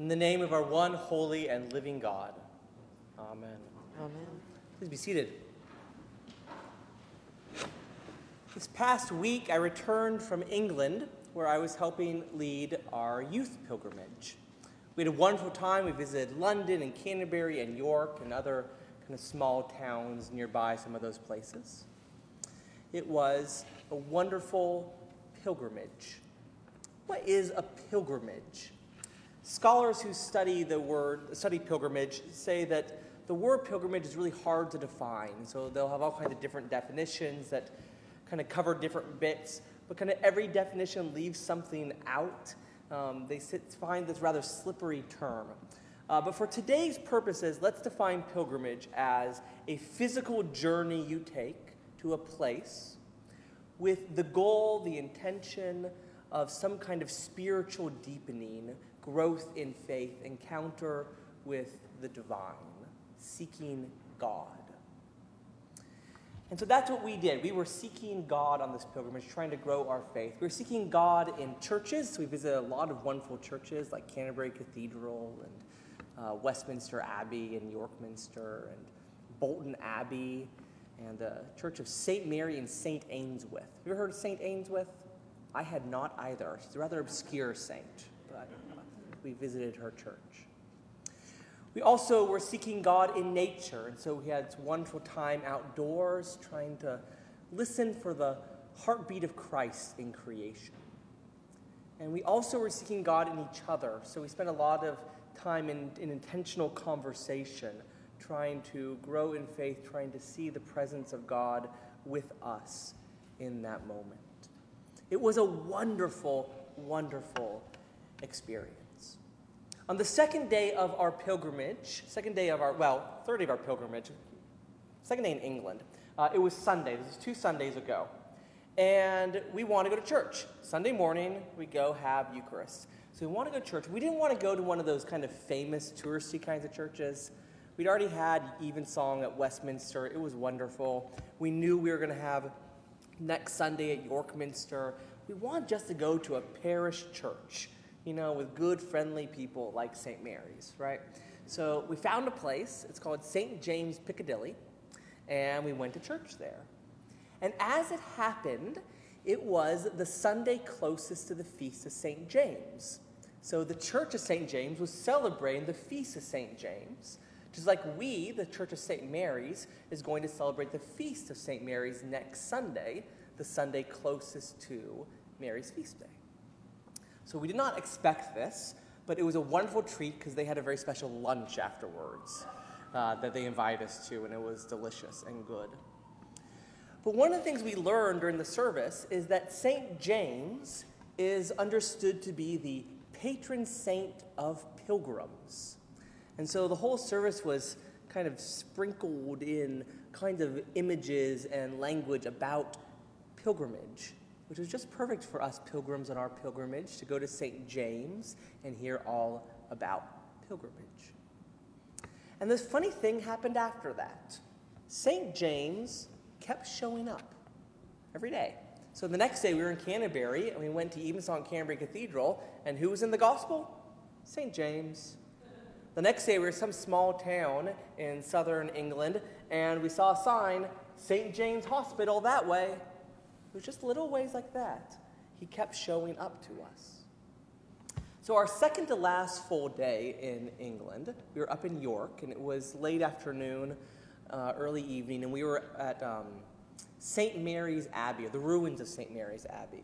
In the name of our one holy and living God. Amen. Amen. Please be seated. This past week, I returned from England, where I was helping lead our youth pilgrimage. We had a wonderful time. We visited London and Canterbury and York and other kind of small towns nearby some of those places. It was a wonderful pilgrimage. What is a pilgrimage? Scholars who study the word, study pilgrimage, say that the word pilgrimage is really hard to define. So they'll have all kinds of different definitions that kind of cover different bits, but kind of every definition leaves something out. Um, they sit, find this rather slippery term. Uh, but for today's purposes, let's define pilgrimage as a physical journey you take to a place with the goal, the intention of some kind of spiritual deepening, growth in faith, encounter with the divine, seeking God. And so that's what we did. We were seeking God on this pilgrimage, trying to grow our faith. We were seeking God in churches. So we visited a lot of wonderful churches like Canterbury Cathedral and uh, Westminster Abbey and York Minster and Bolton Abbey and the Church of St. Mary and St. Eanswythe. Have you ever heard of St. Eanswythe? I had not either. She's a rather obscure saint, but we visited her church. We also were seeking God in nature, and so we had a wonderful time outdoors trying to listen for the heartbeat of Christ in creation. And we also were seeking God in each other, so we spent a lot of time in, in intentional conversation, trying to grow in faith, trying to see the presence of God with us in that moment. It was a wonderful, wonderful experience. On the second day of our pilgrimage, second day of our, well, third day of our pilgrimage, second day in England, uh, it was Sunday. This is two Sundays ago. And we want to go to church. Sunday morning, we go have Eucharist. So we want to go to church. We didn't want to go to one of those kind of famous touristy kinds of churches. We'd already had Evensong at Westminster. It was wonderful. We knew we were going to have next Sunday at York Minster. We want just to go to a parish church you know, with good, friendly people like St. Mary's, right? So we found a place. It's called St. James Piccadilly, and we went to church there. And as it happened, it was the Sunday closest to the feast of St. James. So the Church of St. James was celebrating the feast of St. James, just like we, the Church of St. Mary's, is going to celebrate the feast of St. Mary's next Sunday, the Sunday closest to Mary's feast day. So we did not expect this, but it was a wonderful treat because they had a very special lunch afterwards uh, that they invited us to, and it was delicious and good. But one of the things we learned during the service is that St. James is understood to be the patron saint of pilgrims. And so the whole service was kind of sprinkled in kind of images and language about pilgrimage which was just perfect for us pilgrims on our pilgrimage to go to St. James and hear all about pilgrimage. And this funny thing happened after that. St. James kept showing up every day. So the next day we were in Canterbury and we went to Evensong Canterbury Cathedral, and who was in the gospel? St. James. The next day we were in some small town in southern England and we saw a sign, St. James Hospital that way. It was just little ways like that. He kept showing up to us. So, our second to last full day in England, we were up in York, and it was late afternoon, uh, early evening, and we were at um, St. Mary's Abbey, the ruins of St. Mary's Abbey.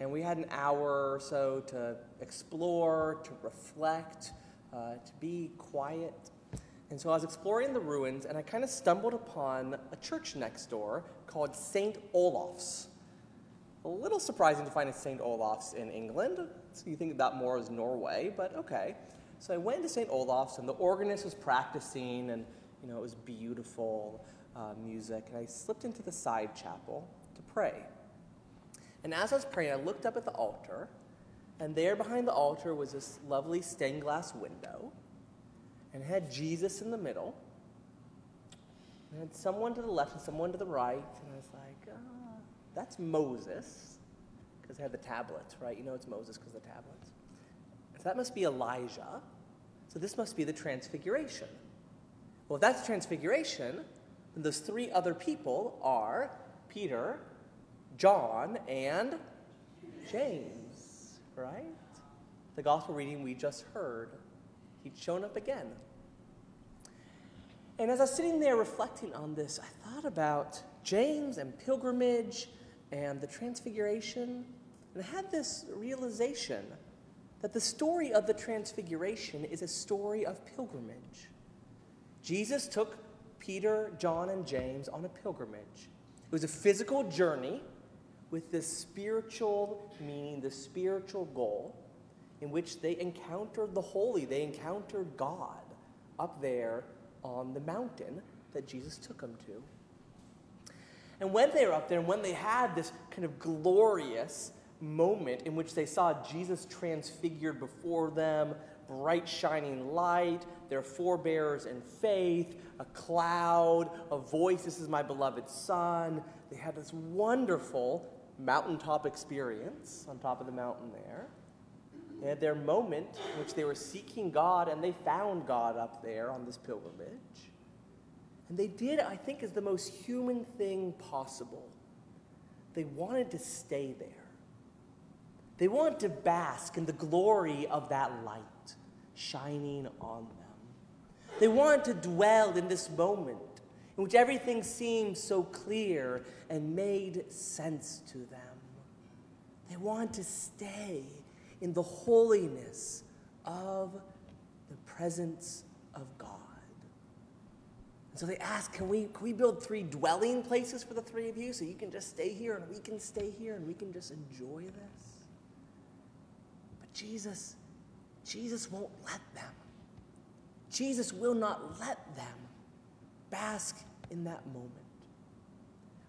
And we had an hour or so to explore, to reflect, uh, to be quiet. And so I was exploring the ruins, and I kind of stumbled upon a church next door called St. Olaf's. A little surprising to find a St. Olaf's in England. So you think that more as Norway, but okay. So I went to St. Olaf's, and the organist was practicing, and you know it was beautiful uh, music. And I slipped into the side chapel to pray. And as I was praying, I looked up at the altar, and there behind the altar was this lovely stained glass window, and it had Jesus in the middle. And had someone to the left and someone to the right, and I was like, oh, that's Moses, because they had the tablets, right? You know it's Moses because the tablets. So that must be Elijah. So this must be the transfiguration. Well, if that's transfiguration, then those three other people are Peter, John, and James, right? The gospel reading we just heard. He'd shown up again. And as I was sitting there reflecting on this, I thought about James and pilgrimage and the transfiguration, and I had this realization that the story of the transfiguration is a story of pilgrimage. Jesus took Peter, John, and James on a pilgrimage. It was a physical journey with the spiritual meaning, the spiritual goal, in which they encountered the holy, they encountered God up there on the mountain that Jesus took them to. And when they were up there, and when they had this kind of glorious moment in which they saw Jesus transfigured before them, bright shining light, their forebears in faith, a cloud, a voice, this is my beloved Son. They had this wonderful mountaintop experience on top of the mountain there. They had their moment in which they were seeking God and they found God up there on this pilgrimage. And they did, I think, is the most human thing possible. They wanted to stay there. They wanted to bask in the glory of that light shining on them. They wanted to dwell in this moment in which everything seemed so clear and made sense to them. They wanted to stay in the holiness of the presence of God. And so they ask, can we, can we build three dwelling places for the three of you so you can just stay here and we can stay here and we can just enjoy this? But Jesus, Jesus won't let them. Jesus will not let them bask in that moment.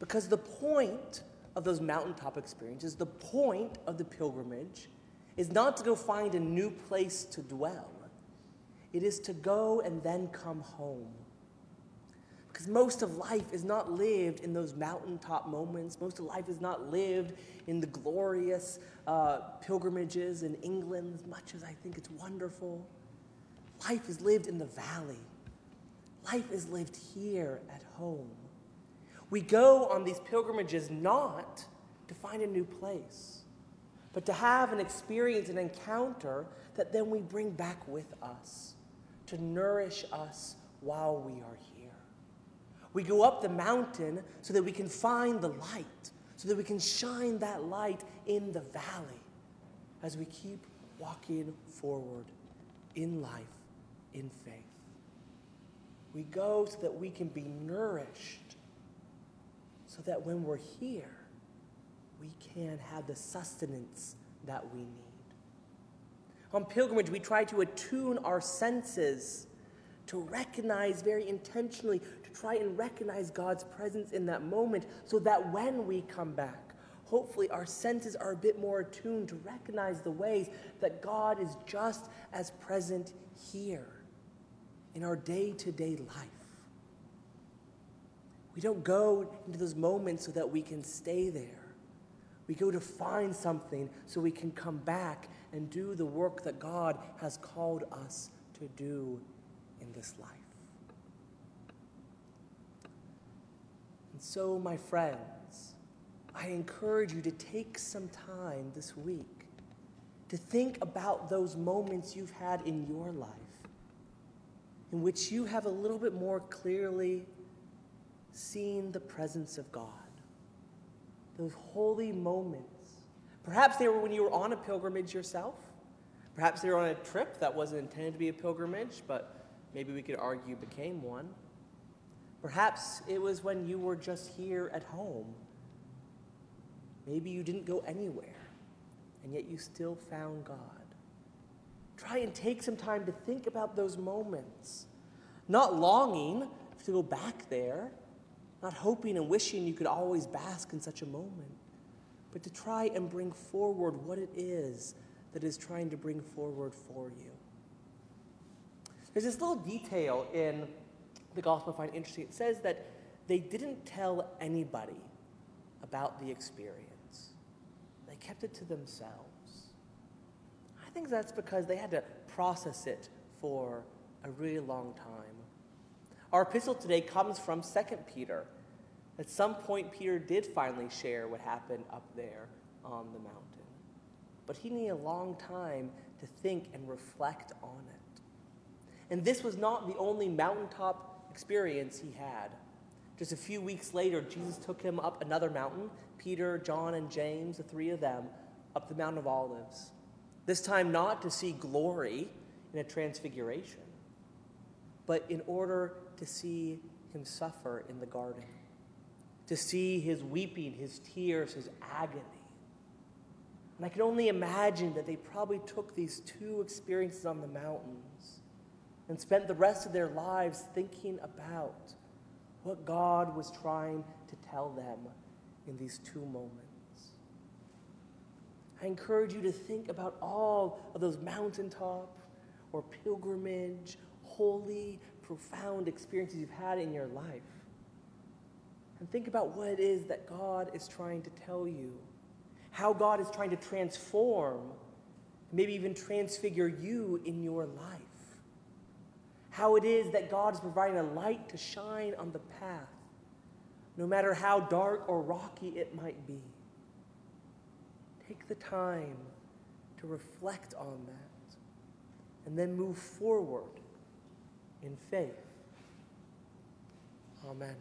Because the point of those mountaintop experiences, the point of the pilgrimage, is not to go find a new place to dwell. It is to go and then come home. Because most of life is not lived in those mountaintop moments. Most of life is not lived in the glorious uh, pilgrimages in England, as much as I think it's wonderful. Life is lived in the valley. Life is lived here at home. We go on these pilgrimages not to find a new place but to have an experience, an encounter that then we bring back with us to nourish us while we are here. We go up the mountain so that we can find the light, so that we can shine that light in the valley as we keep walking forward in life, in faith. We go so that we can be nourished, so that when we're here, we can have the sustenance that we need. On pilgrimage, we try to attune our senses to recognize very intentionally, to try and recognize God's presence in that moment so that when we come back, hopefully our senses are a bit more attuned to recognize the ways that God is just as present here in our day to day life. We don't go into those moments so that we can stay there. We go to find something so we can come back and do the work that God has called us to do in this life. And so, my friends, I encourage you to take some time this week to think about those moments you've had in your life in which you have a little bit more clearly seen the presence of God those holy moments. Perhaps they were when you were on a pilgrimage yourself. Perhaps they were on a trip that wasn't intended to be a pilgrimage, but maybe we could argue became one. Perhaps it was when you were just here at home. Maybe you didn't go anywhere, and yet you still found God. Try and take some time to think about those moments. Not longing to go back there, not hoping and wishing you could always bask in such a moment, but to try and bring forward what it is that is trying to bring forward for you. There's this little detail in the gospel I find interesting. It says that they didn't tell anybody about the experience, they kept it to themselves. I think that's because they had to process it for a really long time. Our epistle today comes from 2 Peter. At some point, Peter did finally share what happened up there on the mountain. But he needed a long time to think and reflect on it. And this was not the only mountaintop experience he had. Just a few weeks later, Jesus took him up another mountain Peter, John, and James, the three of them, up the Mount of Olives. This time, not to see glory in a transfiguration, but in order to see him suffer in the garden, to see his weeping, his tears, his agony. And I can only imagine that they probably took these two experiences on the mountains and spent the rest of their lives thinking about what God was trying to tell them in these two moments. I encourage you to think about all of those mountaintop or pilgrimage, holy, profound experiences you've had in your life. And think about what it is that God is trying to tell you, how God is trying to transform, maybe even transfigure you in your life. How it is that God is providing a light to shine on the path, no matter how dark or rocky it might be. Take the time to reflect on that and then move forward in faith. Amen.